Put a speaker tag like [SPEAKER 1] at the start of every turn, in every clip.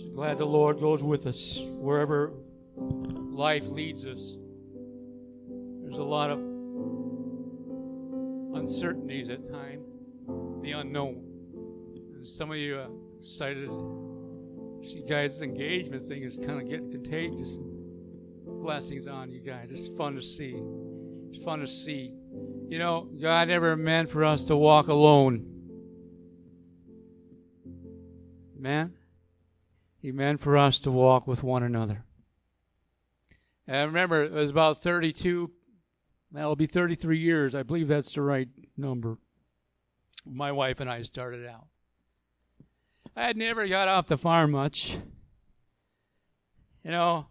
[SPEAKER 1] So glad the Lord goes with us wherever life leads us. There's a lot of uncertainties at times, the unknown. And some of you are excited. You guys' engagement thing is kind of getting contagious. Blessings on you guys. It's fun to see. It's fun to see. You know, God never meant for us to walk alone. Man, He meant for us to walk with one another. And remember, it was about 32, that'll be 33 years. I believe that's the right number. My wife and I started out. I had never got off the farm much. You know,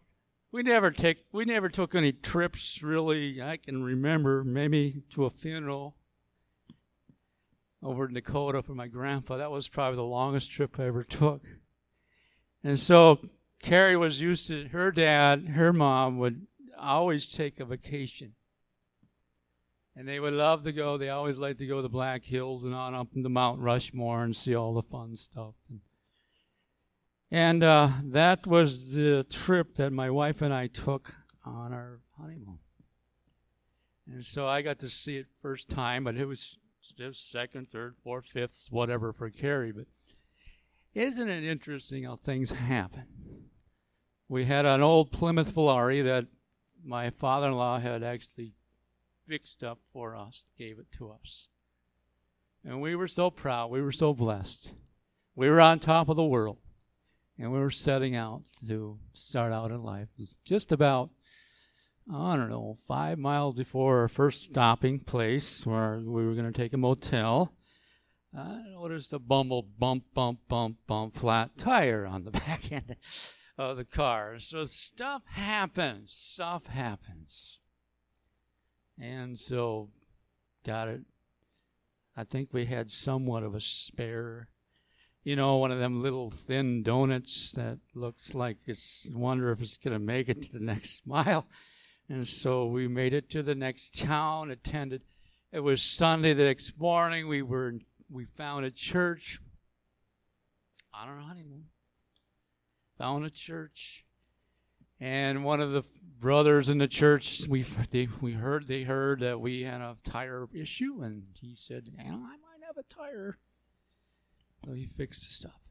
[SPEAKER 1] we never take we never took any trips really. I can remember maybe to a funeral over in Dakota for my grandpa. That was probably the longest trip I ever took. And so Carrie was used to her dad, her mom would always take a vacation. And they would love to go. They always liked to go to the Black Hills and on up into Mount Rushmore and see all the fun stuff. And, and uh, that was the trip that my wife and I took on our honeymoon. And so I got to see it first time, but it was, it was second, third, fourth, fifth, whatever for Carrie. But isn't it interesting how things happen? We had an old Plymouth Volare that my father in law had actually fixed up for us, gave it to us. And we were so proud. We were so blessed. We were on top of the world. And we were setting out to start out in life. Just about, I don't know, five miles before our first stopping place where we were going to take a motel. I noticed a bumble bump, bump, bump, bump, flat tire on the back end of the car. So stuff happens. Stuff happens. And so, got it. I think we had somewhat of a spare, you know, one of them little thin donuts that looks like it's wonder if it's going to make it to the next mile. And so we made it to the next town, attended. It was Sunday the next morning. We were we found a church on our honeymoon. Found a church, and one of the brothers in the church, we they, we heard they heard that we had a tire issue, and he said, "I might have a tire." So he fixed the stuff.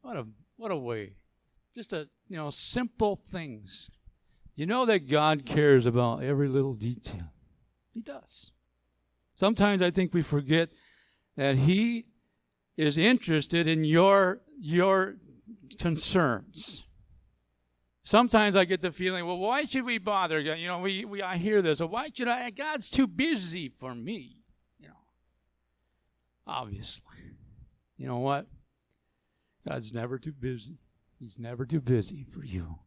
[SPEAKER 1] What a what a way! Just a you know simple things. You know that God cares about every little detail. He does. Sometimes I think we forget that He is interested in your your concerns. Sometimes I get the feeling, well, why should we bother? You know, we, we I hear this. Well, why should I? God's too busy for me. You know, obviously. You know what? God's never too busy. He's never too busy for you.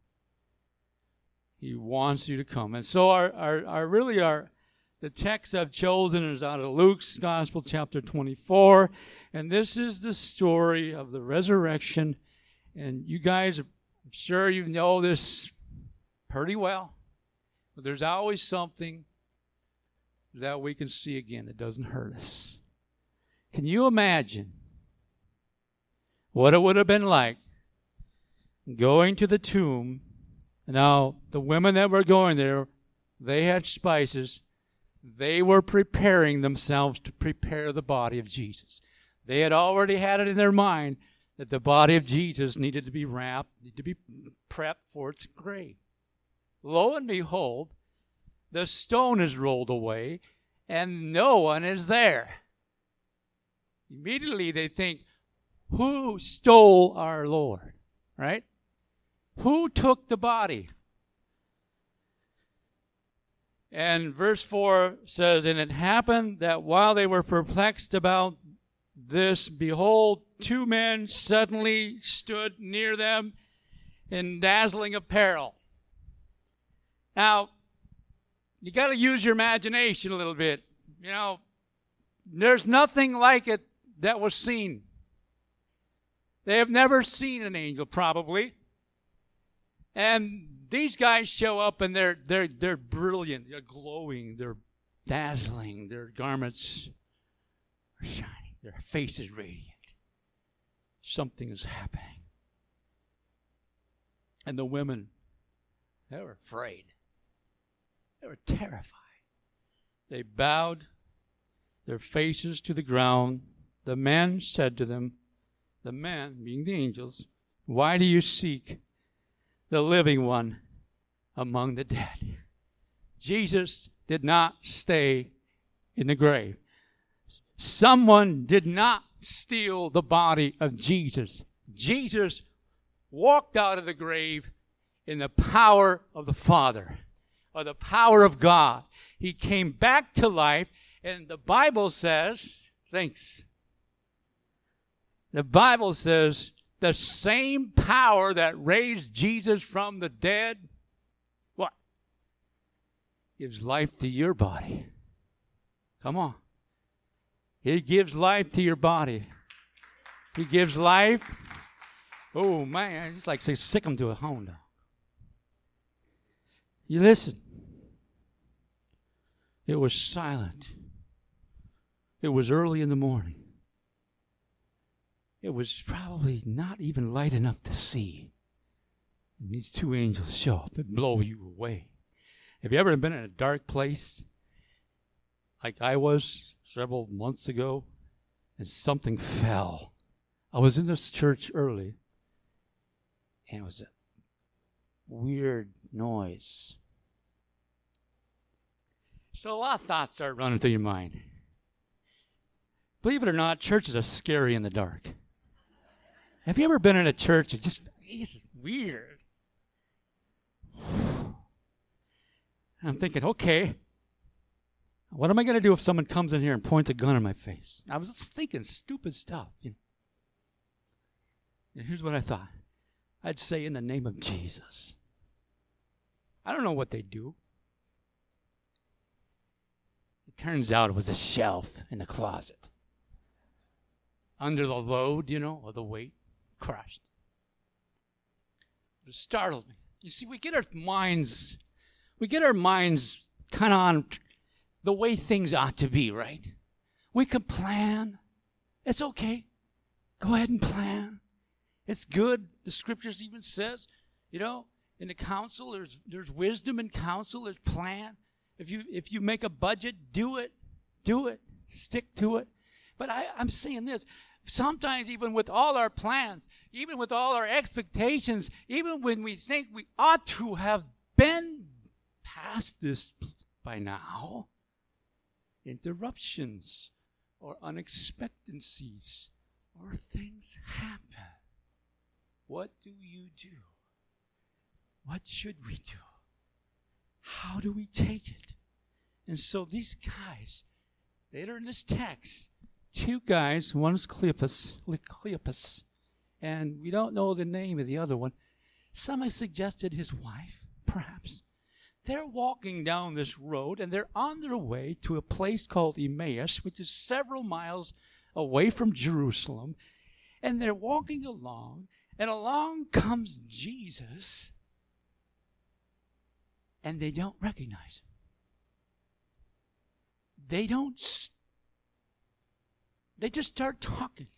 [SPEAKER 1] He wants you to come. And so our, our, our really our the text I've chosen is out of Luke's Gospel, chapter 24. And this is the story of the resurrection. And you guys, I'm sure you know this pretty well. But there's always something that we can see again that doesn't hurt us. Can you imagine what it would have been like going to the tomb? Now, the women that were going there, they had spices they were preparing themselves to prepare the body of Jesus. They had already had it in their mind that the body of Jesus needed to be wrapped, needed to be prepped for its grave. Lo and behold, the stone is rolled away and no one is there. Immediately they think, who stole our Lord? Right? Who took the body? And verse 4 says, And it happened that while they were perplexed about this, behold, two men suddenly stood near them in dazzling apparel. Now, you got to use your imagination a little bit. You know, there's nothing like it that was seen. They have never seen an angel, probably. And these guys show up and they're they're they're brilliant, they're glowing, they're dazzling, their garments are shining, their faces radiant. Something is happening. And the women, they were afraid. They were terrified. They bowed their faces to the ground. The man said to them, the man being the angels, Why do you seek the living one among the dead? Jesus did not stay in the grave. Someone did not steal the body of Jesus. Jesus walked out of the grave in the power of the Father or the power of God. He came back to life, and the Bible says, thanks. The Bible says the same power that raised Jesus from the dead, what? Gives life to your body. Come on. He gives life to your body. He gives life. Oh man, it's like say sick him to a Honda. You listen. It was silent. It was early in the morning. It was probably not even light enough to see. And these two angels show up and blow you away. Have you ever been in a dark place like I was several months ago and something fell? I was in this church early and it was a weird noise. So a lot of thoughts start running through your mind. Believe it or not, churches are scary in the dark. Have you ever been in a church that just it's weird? I'm thinking, okay, what am I going to do if someone comes in here and points a gun in my face? I was thinking stupid stuff. You know. And here's what I thought I'd say, in the name of Jesus. I don't know what they do. It turns out it was a shelf in the closet. Under the load, you know, or the weight, crushed. It startled me. You see, we get our minds, we get our minds kind of on the way things ought to be, right? We can plan. It's okay. Go ahead and plan. It's good. The scriptures even says, you know, in the counsel, there's there's wisdom in counsel, there's plan. If you if you make a budget, do it. Do it. Stick to it. But I, I'm saying this. Sometimes even with all our plans, even with all our expectations, even when we think we ought to have been past this by now, interruptions or unexpectancies or things happen. What do you do? What should we do? How do we take it? And so these guys, later in this text, two guys, one is Cleopas, Cleopas, and we don't know the name of the other one. Some have suggested his wife, perhaps. They're walking down this road and they're on their way to a place called Emmaus, which is several miles away from Jerusalem. And they're walking along and along comes Jesus, and they don't recognize him. They don't, they just start talking.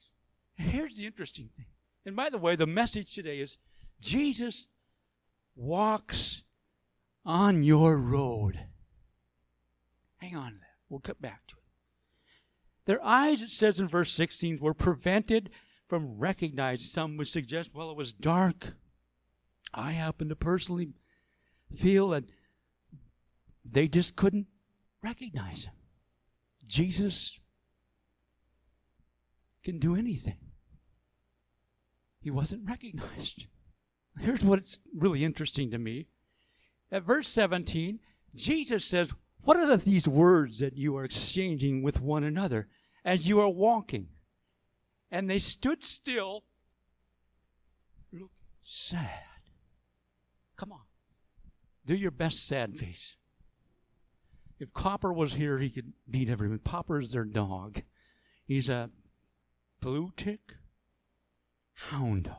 [SPEAKER 1] Here's the interesting thing. And by the way, the message today is Jesus walks on your road. Hang on to that. We'll cut back to it. Their eyes, it says in verse 16, were prevented from recognizing. Some would suggest, well, it was dark. I happen to personally feel that they just couldn't recognize him. Jesus can do anything. He wasn't recognized. Here's what's really interesting to me. At verse 17, Jesus says, What are these words that you are exchanging with one another as you are walking? and they stood still, look sad. Come on. Do your best sad face. If Copper was here, he could beat everyone. Popper is their dog. He's a blue tick hound dog.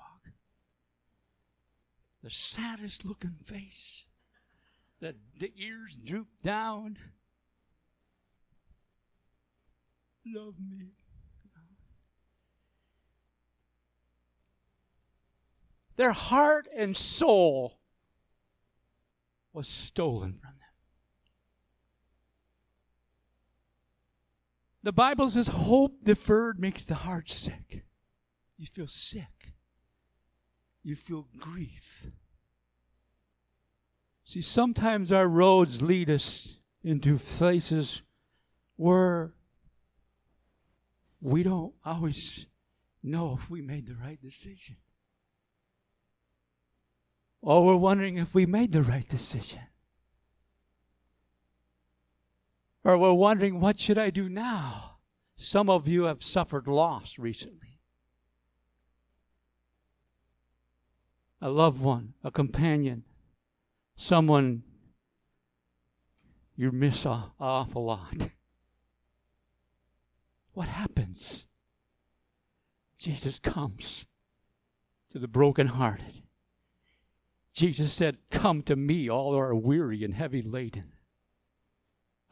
[SPEAKER 1] The saddest looking face. The, the ears droop down. Love me. Their heart and soul was stolen from them. The Bible says hope deferred makes the heart sick. You feel sick. You feel grief. See, sometimes our roads lead us into places where we don't always know if we made the right decision. Or we're wondering if we made the right decision. Or we're wondering, what should I do now? Some of you have suffered loss recently. A loved one, a companion, someone you miss an awful lot. What happens? Jesus comes to the brokenhearted. Jesus said, Come to me, all who are weary and heavy laden.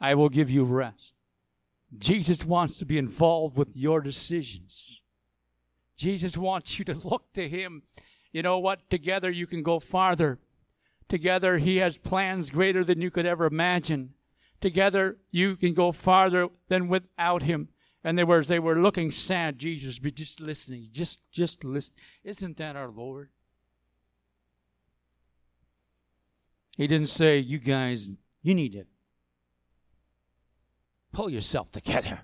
[SPEAKER 1] I will give you rest. Jesus wants to be involved with your decisions. Jesus wants you to look to Him. You know what? Together you can go farther. Together He has plans greater than you could ever imagine. Together you can go farther than without Him. And they were, they were looking sad, Jesus, but just listening, just, just listen. Isn't that our Lord? He didn't say, you guys, you need to pull yourself together.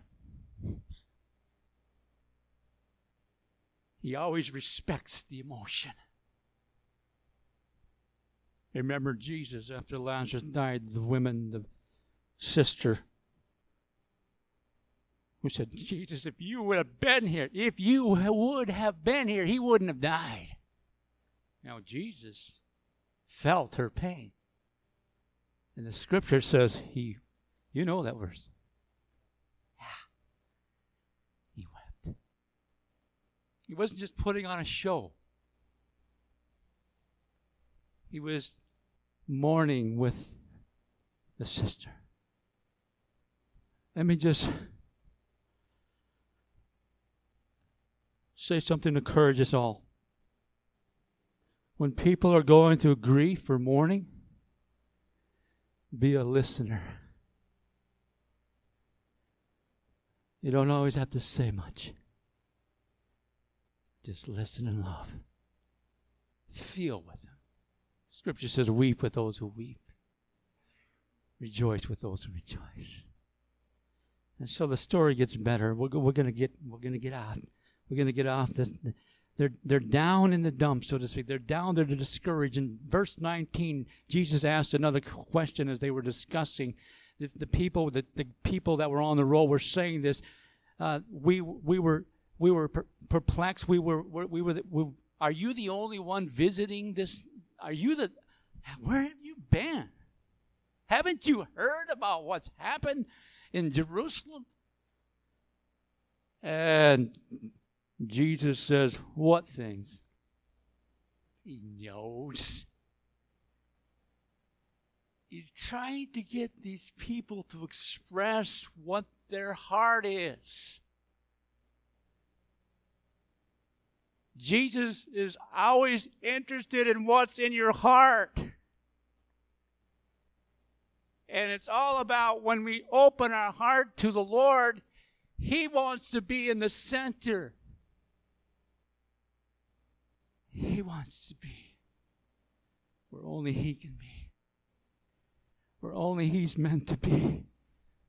[SPEAKER 1] He always respects the emotion. Remember Jesus after Lazarus died, the women, the sister who said, Jesus, if you would have been here, if you would have been here, he wouldn't have died. Now, Jesus felt her pain. And the scripture says he, you know that verse. Yeah. He wept. He wasn't just putting on a show, he was mourning with the sister. Let me just say something to encourage us all. When people are going through grief or mourning, be a listener. You don't always have to say much. Just listen and love. Feel with them. Scripture says, Weep with those who weep, rejoice with those who rejoice. And so the story gets better. We're, we're going to get we're going to get off. We're going to get off this. They're, they're down in the dumps, so to speak. They're down there, they're discouraged. In verse 19, Jesus asked another question as they were discussing. The, the people, the, the people that were on the roll were saying this. Uh, we, we were, we were perplexed. We were, we were, we, are you the only one visiting this? Are you the, where have you been? Haven't you heard about what's happened in Jerusalem? And Jesus says, What things? He knows. He's trying to get these people to express what their heart is. Jesus is always interested in what's in your heart. And it's all about when we open our heart to the Lord, He wants to be in the center. He wants to be where only He can be, where only He's meant to be.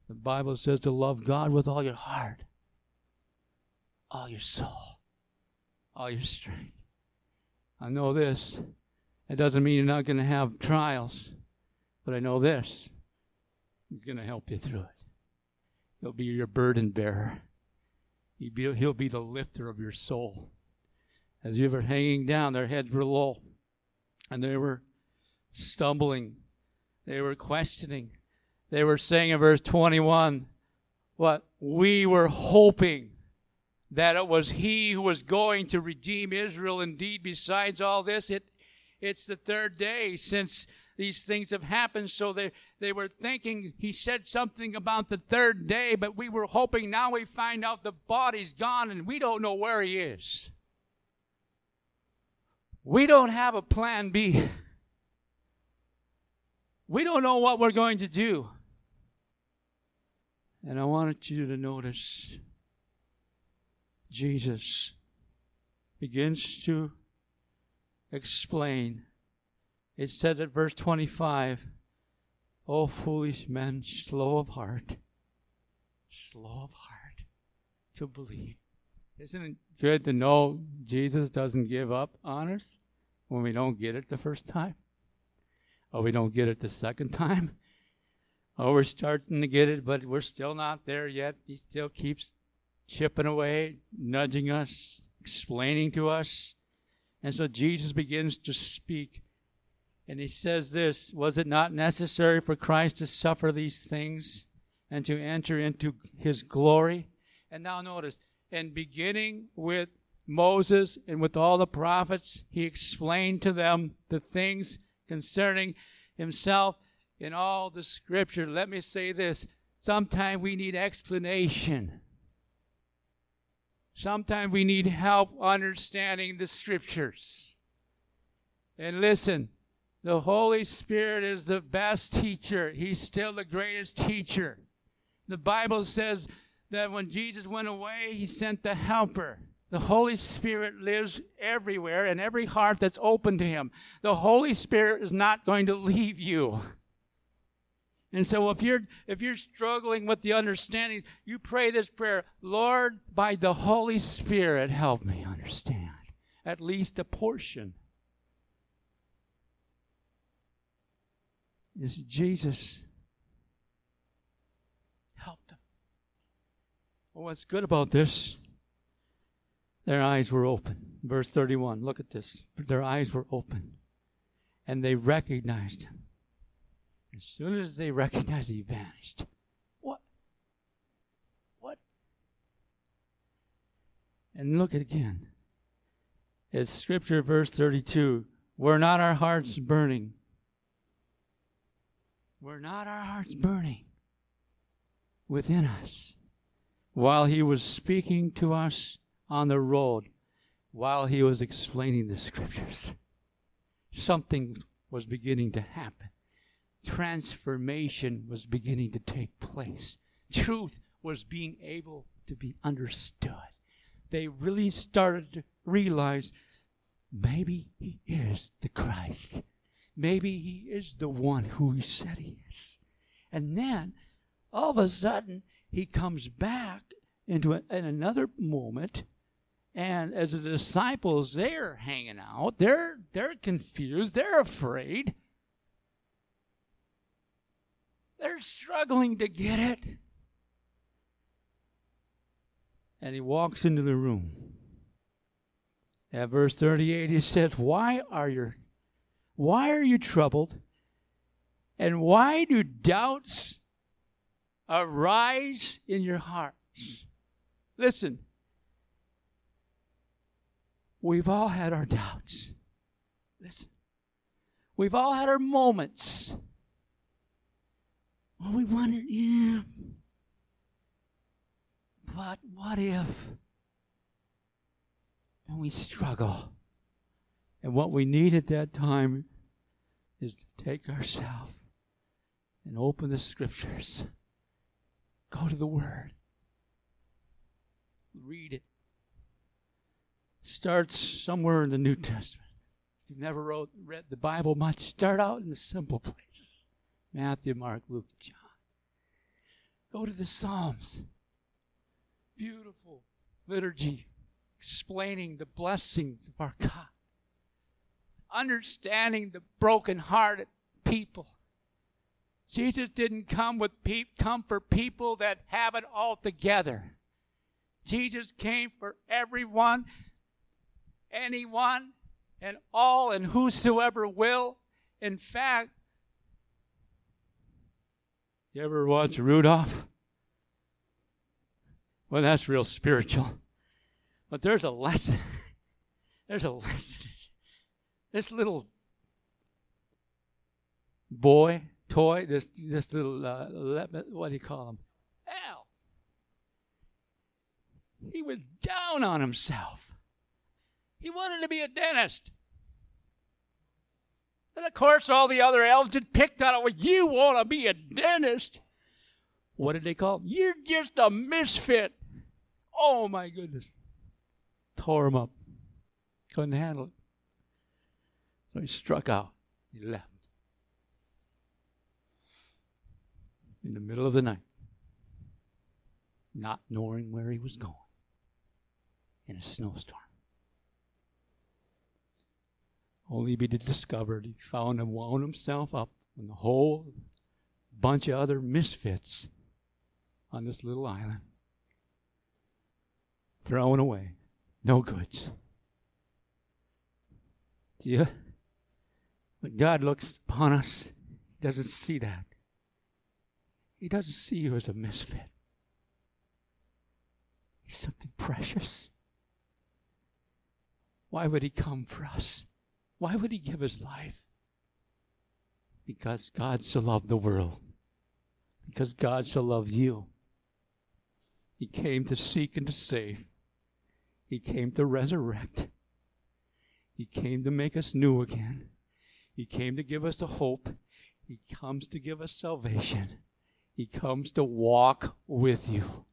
[SPEAKER 1] The Bible says to love God with all your heart, all your soul, all your strength. I know this. It doesn't mean you're not going to have trials, but I know this. He's going to help you through it. He'll be your burden bearer. He'll be the lifter of your soul as you were hanging down, their heads were low, and they were stumbling. They were questioning. They were saying in verse 21, what we were hoping that it was he who was going to redeem Israel. Indeed, besides all this, it, it's the third day since these things have happened. So they, they were thinking he said something about the third day, but we were hoping now we find out the body's gone and we don't know where he is. We don't have a plan B. We don't know what we're going to do. And I wanted you to notice Jesus begins to explain. It said at verse 25, O foolish men, slow of heart, slow of heart to believe. Isn't it good to know Jesus doesn't give up on us when we don't get it the first time? Or we don't get it the second time? Oh, we're starting to get it, but we're still not there yet. He still keeps chipping away, nudging us, explaining to us. And so Jesus begins to speak. And he says this Was it not necessary for Christ to suffer these things and to enter into his glory? And now notice, and beginning with Moses and with all the prophets, he explained to them the things concerning himself in all the scripture. Let me say this sometimes we need explanation. Sometimes we need help understanding the scriptures. And listen, the Holy Spirit is the best teacher. He's still the greatest teacher. The Bible says that when Jesus went away, he sent the helper. The Holy Spirit lives everywhere in every heart that's open to him. The Holy Spirit is not going to leave you. And so if you're if you're struggling with the understanding, you pray this prayer, Lord, by the Holy Spirit, help me understand at least a portion. This Jesus helped them. Well, what's good about this? Their eyes were open. Verse 31. Look at this. Their eyes were open. And they recognized him. As soon as they recognized he vanished. What? What? And look again. It's scripture verse 32. Were not our hearts burning? Were not our hearts burning within us while he was speaking to us on the road, while he was explaining the scriptures? Something was beginning to happen transformation was beginning to take place. Truth was being able to be understood. They really started to realize maybe he is the Christ. Maybe he is the one who he said he is. And then all of a sudden he comes back into a, in another moment and as the disciples they're hanging out they're they're confused they're afraid they're struggling to get it. And he walks into the room. At verse 38, he says, Why are you why are you troubled? And why do doubts arise in your hearts? Listen, we've all had our doubts. Listen, we've all had our moments well, we wondered, yeah. But what if? And we struggle. And what we need at that time is to take ourselves and open the scriptures. Go to the Word. Read it. Start somewhere in the New Testament. If you've never wrote, read the Bible much, start out in the simple places. Matthew, Mark, Luke, John. Go to the Psalms. Beautiful liturgy explaining the blessings of our God. Understanding the broken-hearted people. Jesus didn't come with pe- come for people that have it all together. Jesus came for everyone, anyone, and all, and whosoever will. In fact, you ever watch Rudolph? Well, that's real spiritual. But there's a lesson. There's a lesson. This little boy, toy, this this little uh, what do you call him? Al. He was down on himself. He wanted to be a dentist. And of course, all the other elves had picked on it. Well, you want to be a dentist? What did they call him? You're just a misfit. Oh my goodness. Tore him up. Couldn't handle it. So he struck out. He left. In the middle of the night, not knowing where he was going, in a snowstorm. Only be discovered, he found and wound himself up with a whole bunch of other misfits on this little island. Thrown away. No goods. Do you? When God looks upon us, He doesn't see that. He doesn't see you as a misfit. He's something precious. Why would He come for us? Why would He give His life? Because God so loved the world. Because God so loved you. He came to seek and to save. He came to resurrect. He came to make us new again. He came to give us a hope. He comes to give us salvation. He comes to walk with you.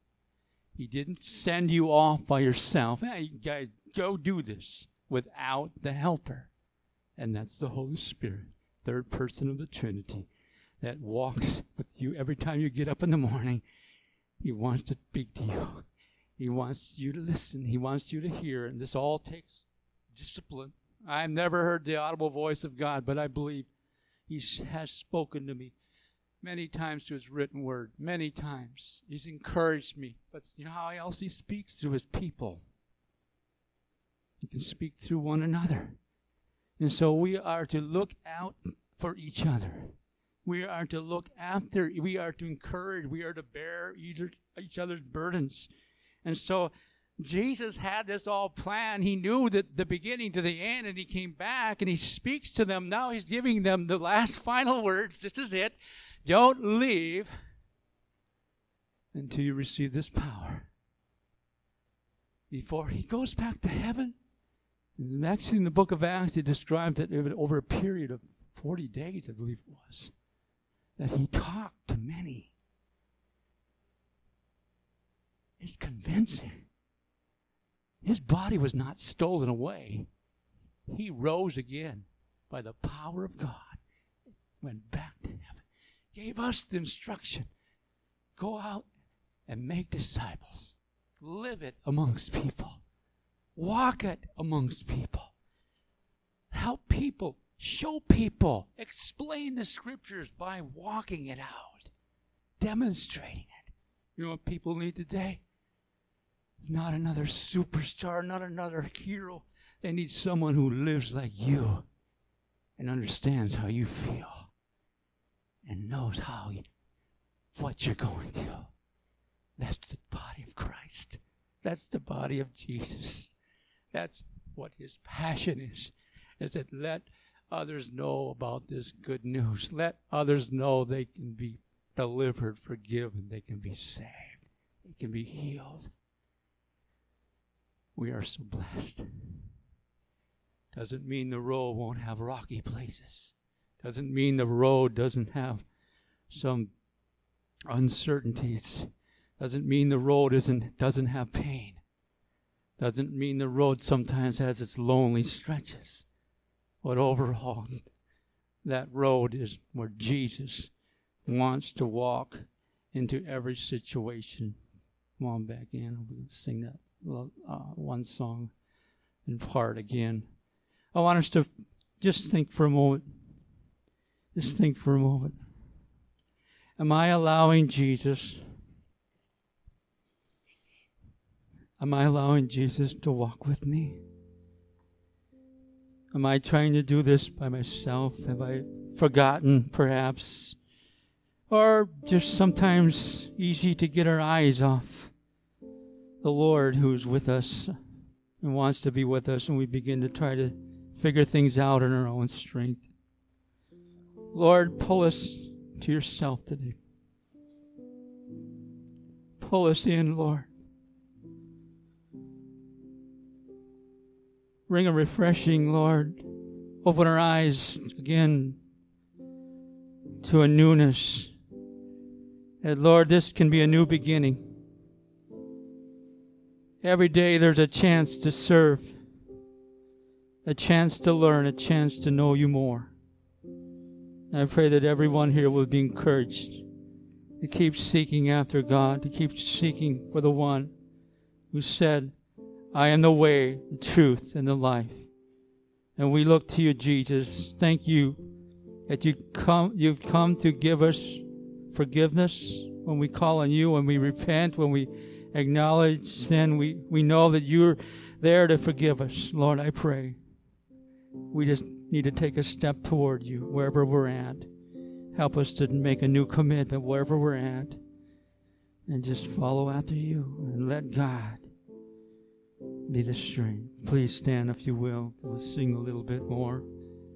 [SPEAKER 1] He didn't send you off by yourself. Hey, guys, go do this without the helper. And that's the Holy Spirit, third person of the Trinity, that walks with you every time you get up in the morning. He wants to speak to you. He wants you to listen. He wants you to hear. And this all takes discipline. I've never heard the audible voice of God, but I believe He has spoken to me many times to His written word. Many times. He's encouraged me. But you know how else He speaks to His people? He can speak through one another. And so we are to look out for each other. We are to look after, we are to encourage, we are to bear each other's burdens. And so Jesus had this all planned. He knew that the beginning to the end, and he came back and he speaks to them. Now he's giving them the last final words. This is it. Don't leave until you receive this power. Before he goes back to heaven. Actually, in the book of Acts, it describes that over a period of 40 days, I believe it was, that he talked to many. It's convincing. His body was not stolen away. He rose again by the power of God, went back to heaven, gave us the instruction go out and make disciples, live it amongst people, walk it amongst people, help people, show people, explain the scriptures by walking it out, demonstrating it. You know what people need today? not another superstar, not another hero. They need someone who lives like you and understands how you feel and knows how you, what you're going through. That's the body of Christ. That's the body of Jesus. That's what his passion is. Is that let others know about this good news. Let others know they can be delivered, forgiven, they can be saved, they can be healed. We are so blessed. Doesn't mean the road won't have rocky places. Doesn't mean the road doesn't have some uncertainties. Doesn't mean the road isn't doesn't have pain. Doesn't mean the road sometimes has its lonely stretches. But overall, that road is where Jesus wants to walk into every situation. Come on back in. We'll sing that uh, one song in part again. I want us to just think for a moment. Just think for a moment. Am I allowing Jesus? Am I allowing Jesus to walk with me? Am I trying to do this by myself? Have I forgotten, perhaps? Or just sometimes easy to get our eyes off the Lord who's with us and wants to be with us, and we begin to try to figure things out in our own strength. Lord, pull us to yourself today. Pull us in, Lord. Bring a refreshing, Lord, open our eyes again to a newness. That, Lord, this can be a new beginning. Every day there's a chance to serve, a chance to learn, a chance to know you more. I pray that everyone here will be encouraged to keep seeking after God, to keep seeking for the one who said, I am the way, the truth, and the life. And we look to you, Jesus. Thank you that you come, you've come to give us forgiveness when we call on you, when we repent, when we acknowledge sin. We, we know that you're there to forgive us. Lord, I pray. We just need to take a step toward you wherever we're at. Help us to make a new commitment wherever we're at and just follow after you and let God be the strength. Please stand if you will. We'll sing a little bit more.